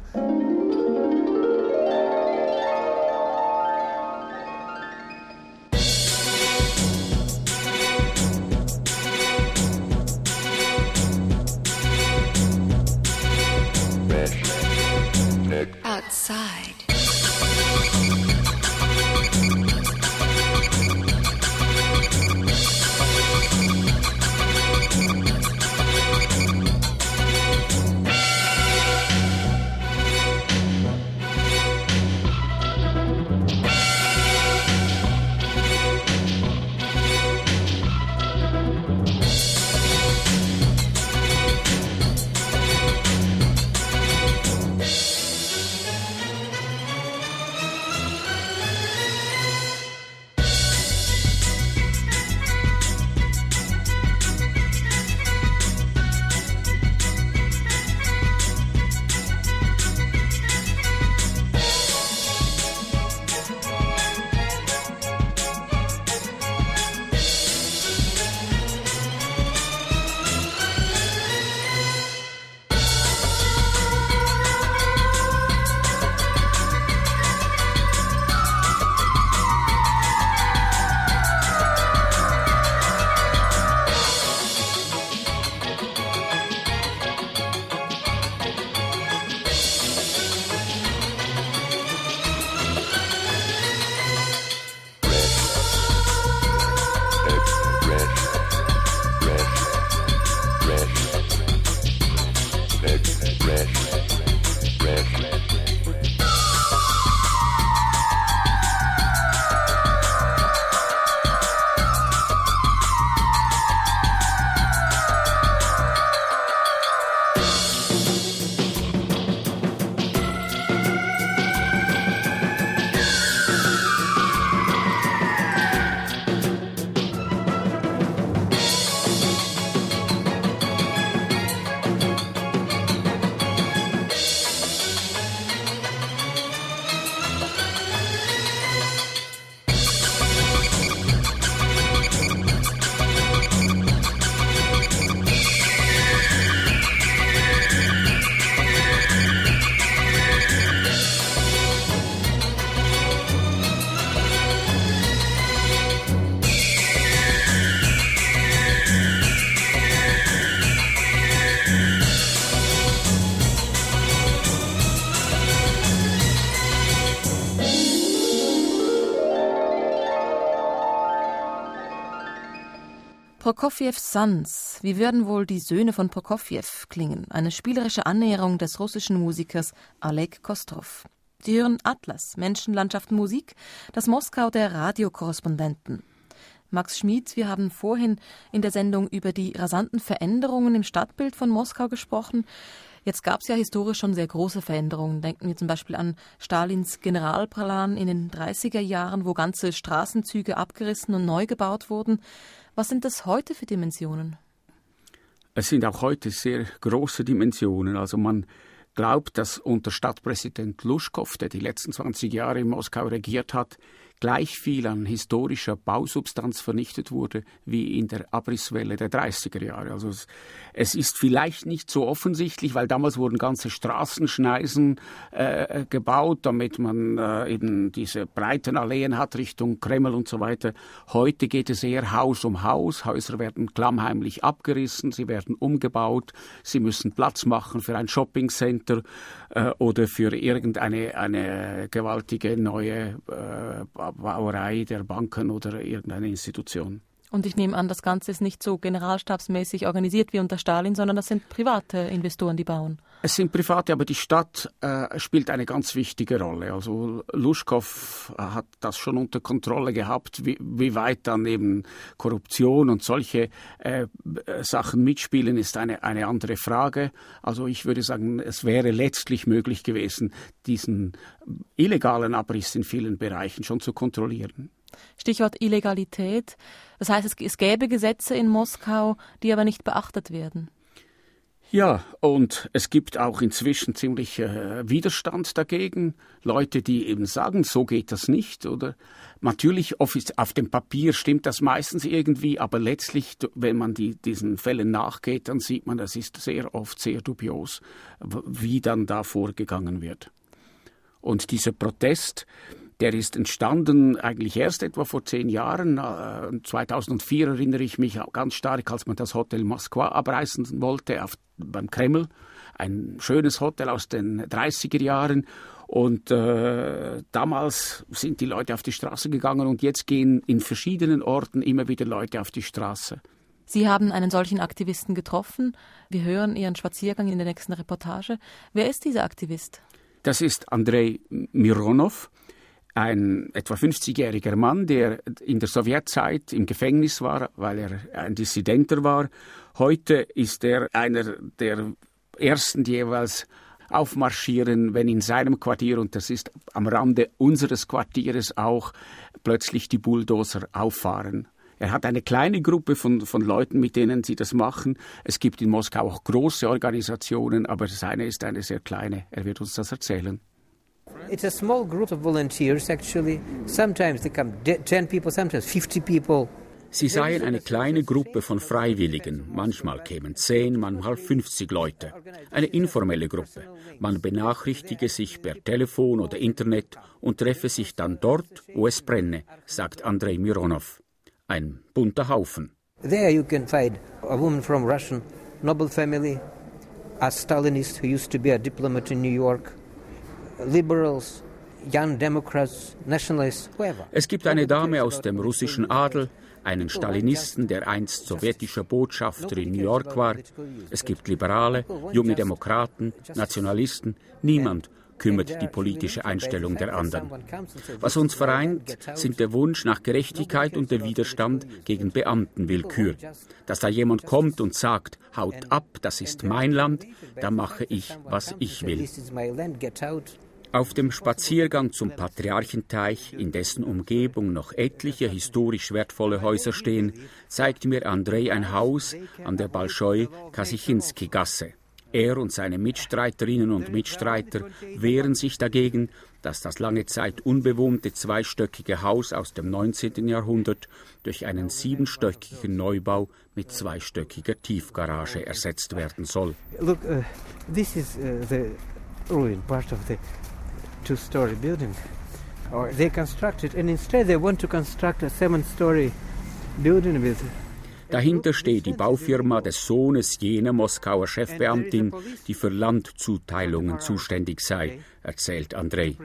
Prokofjews Sons, wie würden wohl die Söhne von Prokofjew klingen? Eine spielerische Annäherung des russischen Musikers Oleg Kostrov. Sie hören Atlas, Menschenlandschaft Musik, das Moskau der Radiokorrespondenten. Max Schmid, wir haben vorhin in der Sendung über die rasanten Veränderungen im Stadtbild von Moskau gesprochen. Jetzt gab es ja historisch schon sehr große Veränderungen. Denken wir zum Beispiel an Stalins Generalplan in den 30er Jahren, wo ganze Straßenzüge abgerissen und neu gebaut wurden. Was sind das heute für Dimensionen? Es sind auch heute sehr große Dimensionen. Also man glaubt, dass unter Stadtpräsident Luschkow, der die letzten 20 Jahre in Moskau regiert hat, gleich viel an historischer Bausubstanz vernichtet wurde wie in der Abrisswelle der 30er Jahre. Also es, es ist vielleicht nicht so offensichtlich, weil damals wurden ganze Straßenschneisen äh, gebaut, damit man äh, eben diese breiten Alleen hat Richtung Kreml und so weiter. Heute geht es eher Haus um Haus. Häuser werden klammheimlich abgerissen, sie werden umgebaut, sie müssen Platz machen für ein Shoppingcenter äh, oder für irgendeine eine gewaltige neue äh, Bauerei der Banken oder irgendeine Institution. Und ich nehme an, das Ganze ist nicht so generalstabsmäßig organisiert wie unter Stalin, sondern das sind private Investoren, die bauen. Es sind private, aber die Stadt äh, spielt eine ganz wichtige Rolle. Also Luschkow hat das schon unter Kontrolle gehabt. Wie, wie weit dann eben Korruption und solche äh, Sachen mitspielen, ist eine, eine andere Frage. Also ich würde sagen, es wäre letztlich möglich gewesen, diesen illegalen Abriss in vielen Bereichen schon zu kontrollieren. Stichwort Illegalität. Das heißt, es, es gäbe Gesetze in Moskau, die aber nicht beachtet werden. Ja, und es gibt auch inzwischen ziemlich äh, Widerstand dagegen. Leute, die eben sagen, so geht das nicht. Oder natürlich auf, dem Papier stimmt das meistens irgendwie, aber letztlich, wenn man die, diesen Fällen nachgeht, dann sieht man, das ist sehr oft sehr dubios, wie dann da vorgegangen wird. Und dieser Protest, der ist entstanden eigentlich erst etwa vor zehn Jahren. 2004 äh, erinnere ich mich ganz stark, als man das Hotel Moskwa abreißen wollte auf, beim Kreml. Ein schönes Hotel aus den 30er Jahren. Und äh, damals sind die Leute auf die Straße gegangen und jetzt gehen in verschiedenen Orten immer wieder Leute auf die Straße. Sie haben einen solchen Aktivisten getroffen. Wir hören Ihren Spaziergang in der nächsten Reportage. Wer ist dieser Aktivist? Das ist Andrei Mironov ein etwa 50-jähriger Mann, der in der Sowjetzeit im Gefängnis war, weil er ein Dissidenter war. Heute ist er einer der ersten, die jeweils aufmarschieren, wenn in seinem Quartier, und das ist am Rande unseres Quartieres auch, plötzlich die Bulldozer auffahren. Er hat eine kleine Gruppe von, von Leuten, mit denen sie das machen. Es gibt in Moskau auch große Organisationen, aber seine ist eine sehr kleine. Er wird uns das erzählen. It's a small group of volunteers actually. Sometimes they come 10 people, sometimes 50 people. Sie seien eine kleine Gruppe von Freiwilligen. Manchmal kämen 10, manchmal 50 Leute. Eine informelle Gruppe. Man benachrichtige sich per Telefon oder Internet und treffe sich dann dort, wo es brenne, sagt Andrei Mironov. Ein bunter Haufen. There you can find a woman from Russian noble family, a Stalinist who used to be a diplomat in New York, liberals, young Democrats, nationalists, whoever. Es gibt eine Dame aus dem russischen Adel, einen Stalinisten, der einst sowjetischer Botschafter in New York war. Es gibt Liberale, junge Demokraten, Nationalisten. Niemand kümmert die politische Einstellung der anderen. Was uns vereint, sind der Wunsch nach Gerechtigkeit und der Widerstand gegen Beamtenwillkür. Dass da jemand kommt und sagt, haut ab, das ist mein Land, da mache ich, was ich will. Auf dem Spaziergang zum Patriarchenteich, in dessen Umgebung noch etliche historisch wertvolle Häuser stehen, zeigt mir Andrei ein Haus an der Balschoi-Kasichinski-Gasse. Er und seine Mitstreiterinnen und Mitstreiter wehren sich dagegen, dass das lange Zeit unbewohnte zweistöckige Haus aus dem 19. Jahrhundert durch einen siebenstöckigen Neubau mit zweistöckiger Tiefgarage ersetzt werden soll. Look, uh, this is uh, the ruin part of the two-story building. Or they constructed, and instead they want to construct a seven-story building with Dahinter steht die Baufirma des Sohnes jener Moskauer Chefbeamtin, die für Landzuteilungen zuständig sei, erzählt Andrei.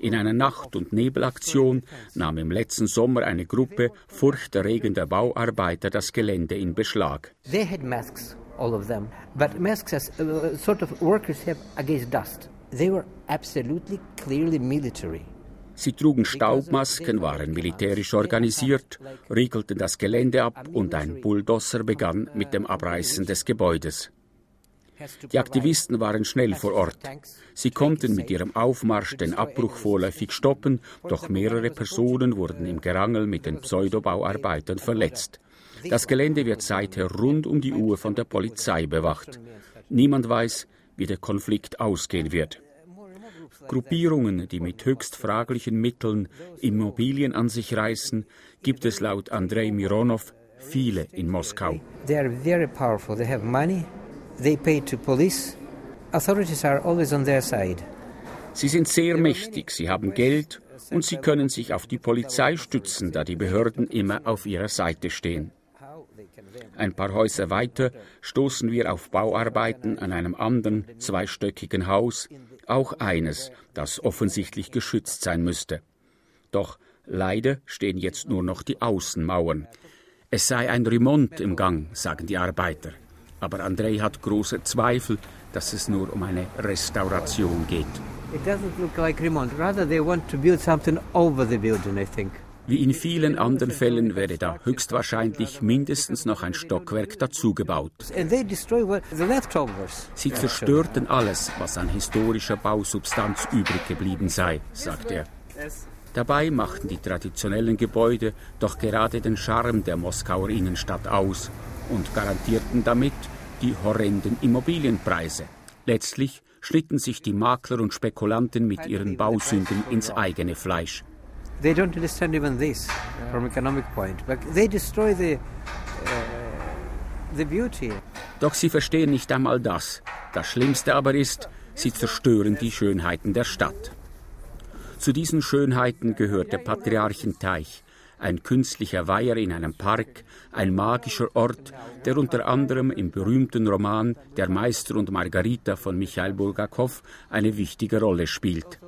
In einer Nacht- und Nebelaktion nahm im letzten Sommer eine Gruppe furchterregender Bauarbeiter das Gelände in Beschlag. They had masks, all of them, but masks as uh, sort of workers have against dust. They were absolutely clearly military. Sie trugen Staubmasken, waren militärisch organisiert, riegelten das Gelände ab und ein Bulldozer begann mit dem Abreißen des Gebäudes. Die Aktivisten waren schnell vor Ort. Sie konnten mit ihrem Aufmarsch den Abbruch vorläufig stoppen, doch mehrere Personen wurden im Gerangel mit den Pseudobauarbeitern verletzt. Das Gelände wird seither rund um die Uhr von der Polizei bewacht. Niemand weiß, wie der Konflikt ausgehen wird. Gruppierungen, die mit höchst fraglichen Mitteln Immobilien an sich reißen, gibt es laut Andrei Mironov viele in Moskau. They are very powerful. They have money. They pay to police. Authorities are always on their side. Sie sind sehr mächtig, sie haben Geld und sie können sich auf die Polizei stützen, da die Behörden immer auf ihrer Seite stehen. Ein paar Häuser weiter stoßen wir auf Bauarbeiten an einem anderen zweistöckigen Haus, auch eines, das offensichtlich geschützt sein müsste. Doch leider stehen jetzt nur noch die Außenmauern. Es sei ein Remont im Gang, sagen die Arbeiter. Aber Andrei hat große Zweifel, dass es nur um eine Restauration geht. It doesn't look like Remont. Rather, they want to build something over the building, I think. Wie in vielen anderen Fällen wäre da höchstwahrscheinlich mindestens noch ein Stockwerk dazugebaut. Sie zerstörten alles, was an historischer Bausubstanz übrig geblieben sei, sagt er. Dabei machten die traditionellen Gebäude doch gerade den Charme der Moskauer Innenstadt aus und garantierten damit die horrenden Immobilienpreise. Letztlich schlitten sich die Makler und Spekulanten mit ihren Bausünden ins eigene Fleisch. They don't understand even this from economic point. But they destroy the, uh, the beauty. Doch sie verstehen nicht einmal das. Das Schlimmste aber ist, sie zerstören die Schönheiten der Stadt. Zu diesen Schönheiten gehört der Patriarchenteich, ein künstlicher Weiher in einem Park, ein magischer Ort, der unter anderem im berühmten Roman Der Meister und Margarita von Michael Bulgakov eine wichtige Rolle spielt.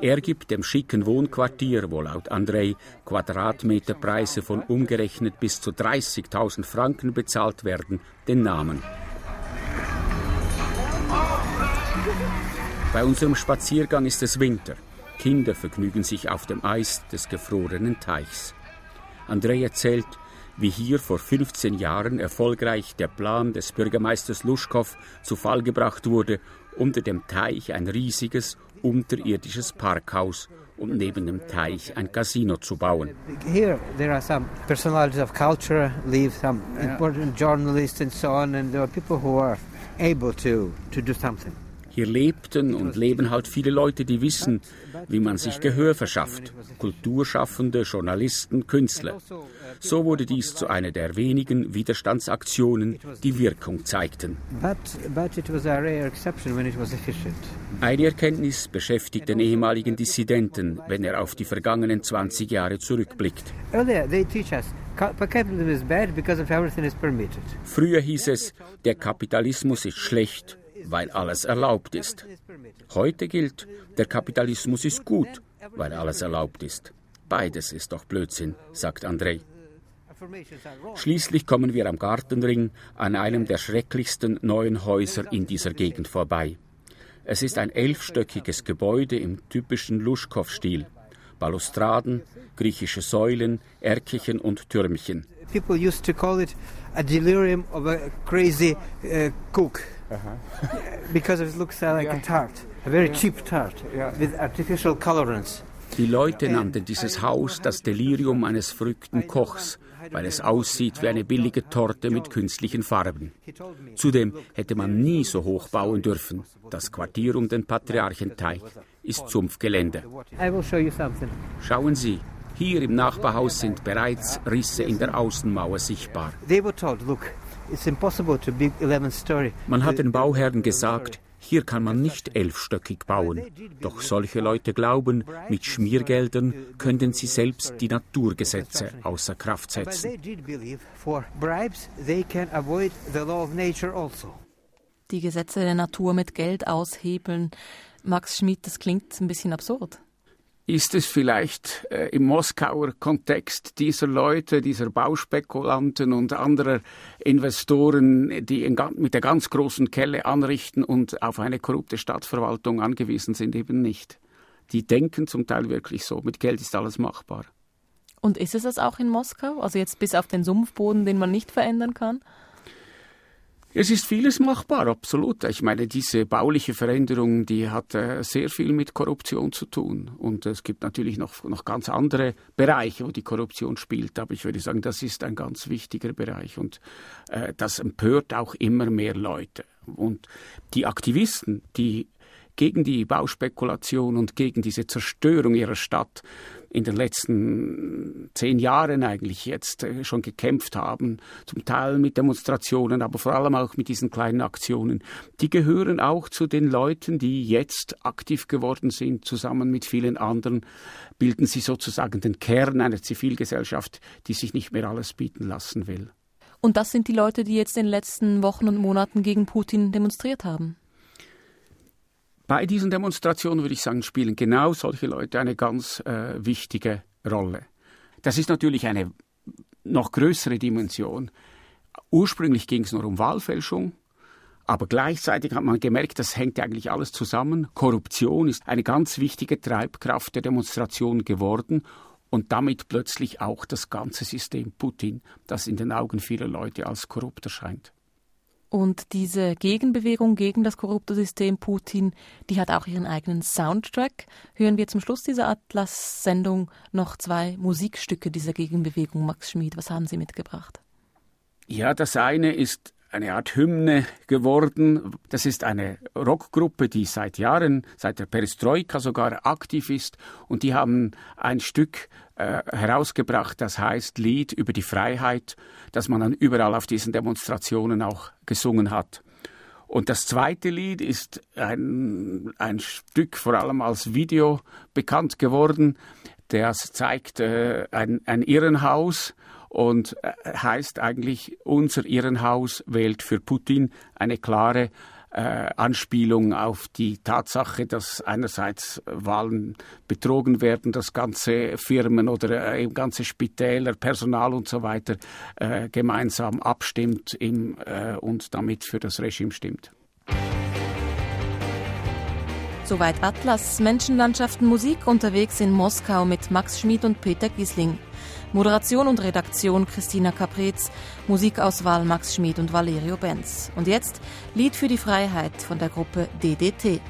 Er gibt dem schicken Wohnquartier, wo laut Andrei Quadratmeterpreise von umgerechnet bis zu 30.000 Franken bezahlt werden, den Namen. Bei unserem Spaziergang ist es Winter. Kinder vergnügen sich auf dem Eis des gefrorenen Teichs. Andrei erzählt, wie hier vor 15 Jahren erfolgreich der Plan des Bürgermeisters Luschkow zu Fall gebracht wurde, unter dem Teich ein riesiges unterirdisches Parkhaus und neben dem Teich ein Casino zu bauen. Here there are some personalities of culture, live some important journalists and so on, and there are people who are able to, to do something. Hier lebten und leben halt viele Leute, die wissen, wie man sich Gehör verschafft. Kulturschaffende, Journalisten, Künstler. So wurde dies zu einer der wenigen Widerstandsaktionen, die Wirkung zeigten. But, but it was a rare exception when it was efficient. Eine Erkenntnis beschäftigt den ehemaligen Dissidenten, wenn er auf die vergangenen 20 Jahre zurückblickt. Permitted. Früher hieß es, der Kapitalismus ist schlecht, weil alles erlaubt ist. Heute gilt, der Kapitalismus ist gut, weil alles erlaubt ist. Beides ist doch Blödsinn, sagt Andrei. Schließlich kommen wir am Gartenring an einem der schrecklichsten neuen Häuser in dieser Gegend vorbei. Es ist ein elfstöckiges Gebäude im typischen Luschkow-Stil. Balustraden, griechische Säulen, Erkerchen und Türmchen. People used to call it a delirium of a crazy uh, cook because it looks like a tart, a very cheap tart with artificial colorants. Die Leute nannten dieses Haus das Delirium eines verrückten Kochs, weil es aussieht wie eine billige Torte mit künstlichen Farben. Zudem hätte man nie so hoch bauen dürfen. Das Quartier um den Patriarchenteich ist Sumpfgelände. Schauen Sie, hier im Nachbarhaus sind bereits Risse in der Außenmauer sichtbar. They were told, look, it's impossible to build 11 story. Man hat den Bauherren gesagt, hier kann man nicht elfstöckig bauen. Doch solche Leute glauben, mit Schmiergeldern könnten sie selbst die Naturgesetze außer Kraft setzen. also. Die Gesetze der Natur mit Geld aushebeln. Max Schmidt, das klingt ein bisschen absurd. Ist es vielleicht äh, im Moskauer Kontext dieser Leute, dieser Bauspekulanten und anderer Investoren, die in, mit der ganz großen Kelle anrichten und auf eine korrupte Stadtverwaltung angewiesen sind, eben nicht? Die denken zum Teil wirklich so, mit Geld ist alles machbar. Und ist es das auch in Moskau? Also jetzt bis auf den Sumpfboden, den man nicht verändern kann? Es ist vieles machbar, absolut. Ich meine, diese bauliche Veränderung, die hat äh, sehr viel mit Korruption zu tun. Und es gibt natürlich noch, noch ganz andere Bereiche, wo die Korruption spielt. Aber ich würde sagen, das ist ein ganz wichtiger Bereich. Und äh, das empört auch immer mehr Leute. Und die Aktivisten, die gegen die Bauspekulation und gegen diese Zerstörung ihrer Stadt in den letzten zehn Jahren eigentlich jetzt äh, schon gekämpft haben, zum Teil mit Demonstrationen, aber vor allem auch mit diesen kleinen Aktionen, die gehören auch zu den Leuten, die jetzt aktiv geworden sind, zusammen mit vielen anderen, bilden sie sozusagen den Kern einer Zivilgesellschaft, die sich nicht mehr alles bieten lassen will. Und das sind die Leute, die jetzt in den letzten Wochen und Monaten gegen Putin demonstriert haben. Bei diesen Demonstrationen, würde ich sagen, spielen genau solche Leute eine ganz äh, wichtige Rolle. Das ist natürlich eine noch größere Dimension. Ursprünglich ging es nur um Wahlfälschung, aber gleichzeitig hat man gemerkt, das hängt eigentlich alles zusammen. Korruption ist eine ganz wichtige Treibkraft der Demonstration geworden und damit plötzlich auch das ganze System Putin, das in den Augen vieler Leute als korrupt erscheint. Und diese Gegenbewegung gegen das korrupte System Putin, die hat auch ihren eigenen Soundtrack. Hören wir zum Schluss dieser Atlas-Sendung noch zwei Musikstücke dieser Gegenbewegung. Max Schmid, was haben Sie mitgebracht? Ja, das eine ist eine Art Hymne geworden. Das ist eine Rockgruppe, die seit Jahren, seit der Perestroika sogar aktiv ist und die haben ein Stück äh, herausgebracht, das heißt Lied über die Freiheit, das man dann überall auf diesen Demonstrationen auch gesungen hat. Und das zweite Lied ist ein, ein Stück vor allem als Video bekannt geworden. Das zeigt äh, ein, ein Irrenhaus und äh, heißt eigentlich, unser Irrenhaus wählt für Putin eine klare äh, Anspielung auf die Tatsache, dass einerseits Wahlen betrogen werden, dass ganze Firmen oder äh, ganze Spitäler, Personal und so weiter äh, gemeinsam abstimmt im, äh, und damit für das Regime stimmt. Soweit Atlas, Menschenlandschaften, Musik unterwegs in Moskau mit Max Schmid und Peter Giesling. Moderation und Redaktion Christina Caprez, Musikauswahl Max Schmid und Valerio Benz. Und jetzt Lied für die Freiheit von der Gruppe DDT.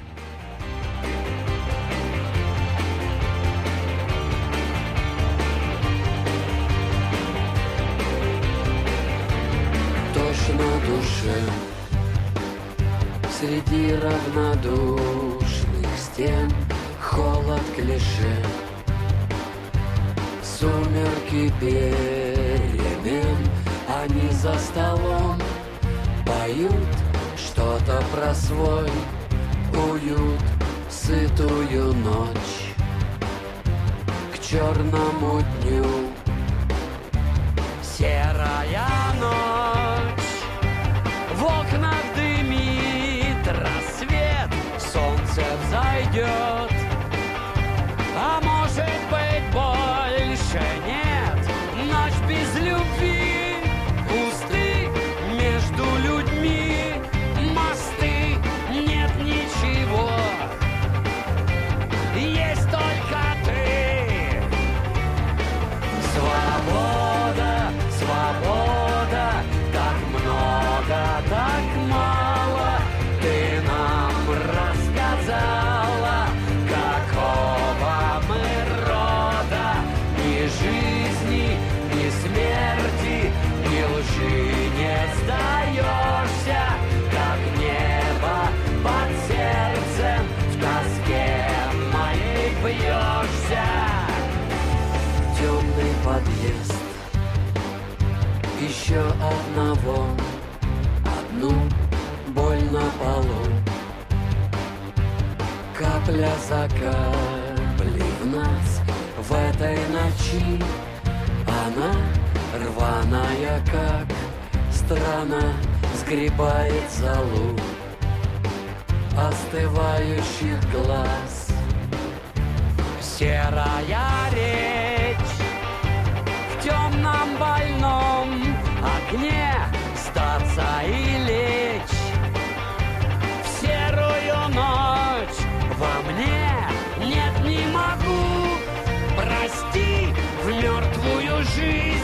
Среди равнодушных стен холод клише Сумерки перемен Они за столом поют Что-то про свой уют Сытую ночь. К черному дню Каплей в нас В этой ночи. Она рваная, как страна Сгребает залу Остывающих глаз. Серая речь В темном больном окне Статься и лечь. В серую ночь во мне machine.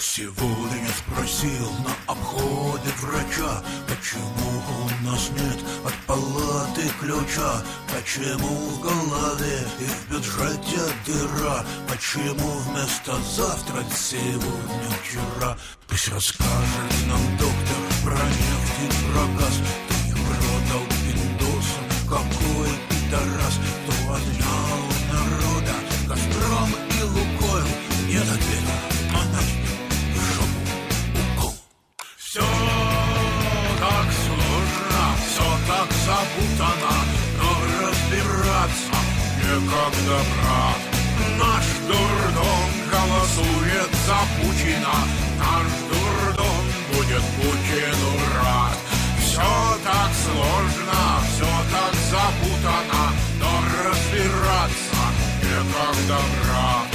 Сегодня спросил на обходе врача, почему у нас нет от палаты ключа, почему в голове и в бюджете дыра, почему вместо завтра сегодня вчера. Пусть расскажет нам доктор про нефть и про газ, их продал пиндосам, какой пидорас, кто отнял у народа Газпром и Лукойл, нет ответа, некогда, брат. Наш дурдом голосует за Путина, наш дурдом будет Путину рад. Все так сложно, все так запутано, но разбираться некогда, брат.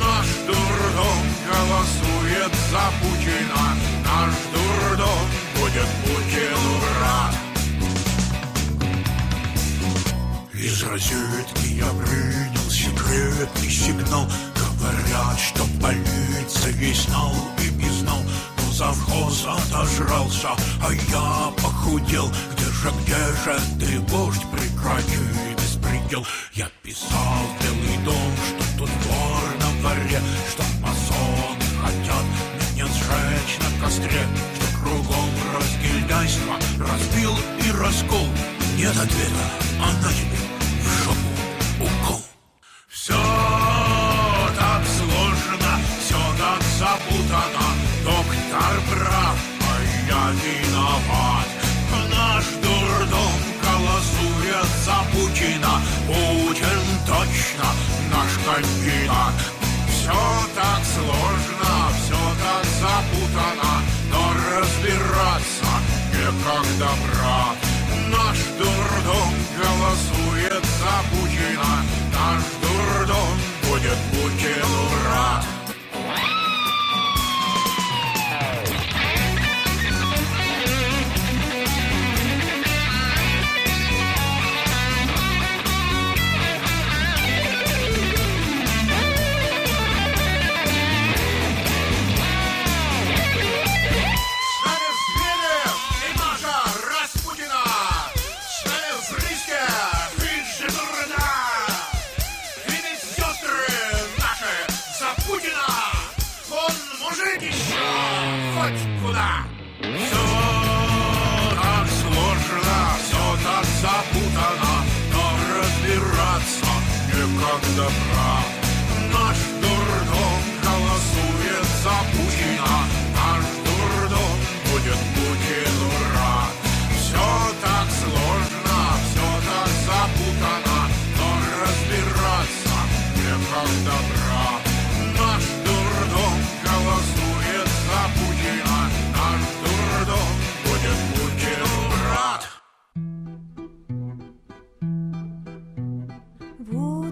Наш дурдом голосует за Путина, наш дурдом будет Путину рад. Из розетки я принял секретный сигнал. Говорят, что полиция знал и не знал Но завхоз отожрался, а я похудел. Где же, где же ты, вождь, прекрати беспредел Я писал Белый дом, что тут вор на дворе Что масоны хотят меня сжечь на костре Что кругом разгильдяйство, разбил и раскол. Нет ответа, а на тебе Oh.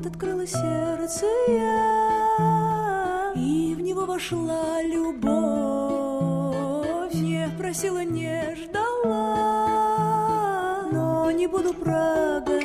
Вот открыло сердце я, и в него вошла любовь. Не просила, не ждала, но не буду прогонять.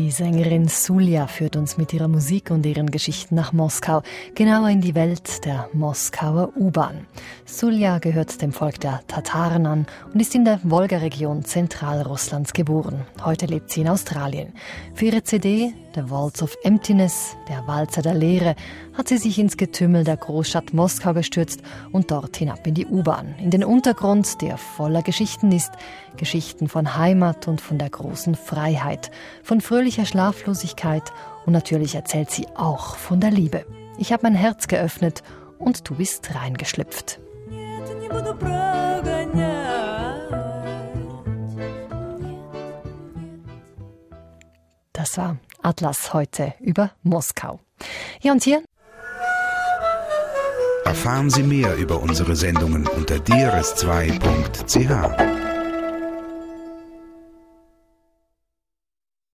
Die Sängerin Sulja führt uns mit ihrer Musik und ihren Geschichten nach Moskau, genauer in die Welt der Moskauer U-Bahn. Sulja gehört dem Volk der Tataren an und ist in der Wolga-Region Zentralrusslands geboren. Heute lebt sie in Australien. Für ihre CD The Waltz of Emptiness, der Walzer der Leere, hat sie sich ins Getümmel der Großstadt Moskau gestürzt und dort hinab in die U-Bahn, in den Untergrund, der voller Geschichten ist, Geschichten von Heimat und von der großen Freiheit, von fröhlicher Schlaflosigkeit und natürlich erzählt sie auch von der Liebe. Ich habe mein Herz geöffnet und du bist reingeschlüpft. Das war Atlas heute über Moskau. Ja, und hier Erfahren Sie mehr über unsere Sendungen unter drs2.ch.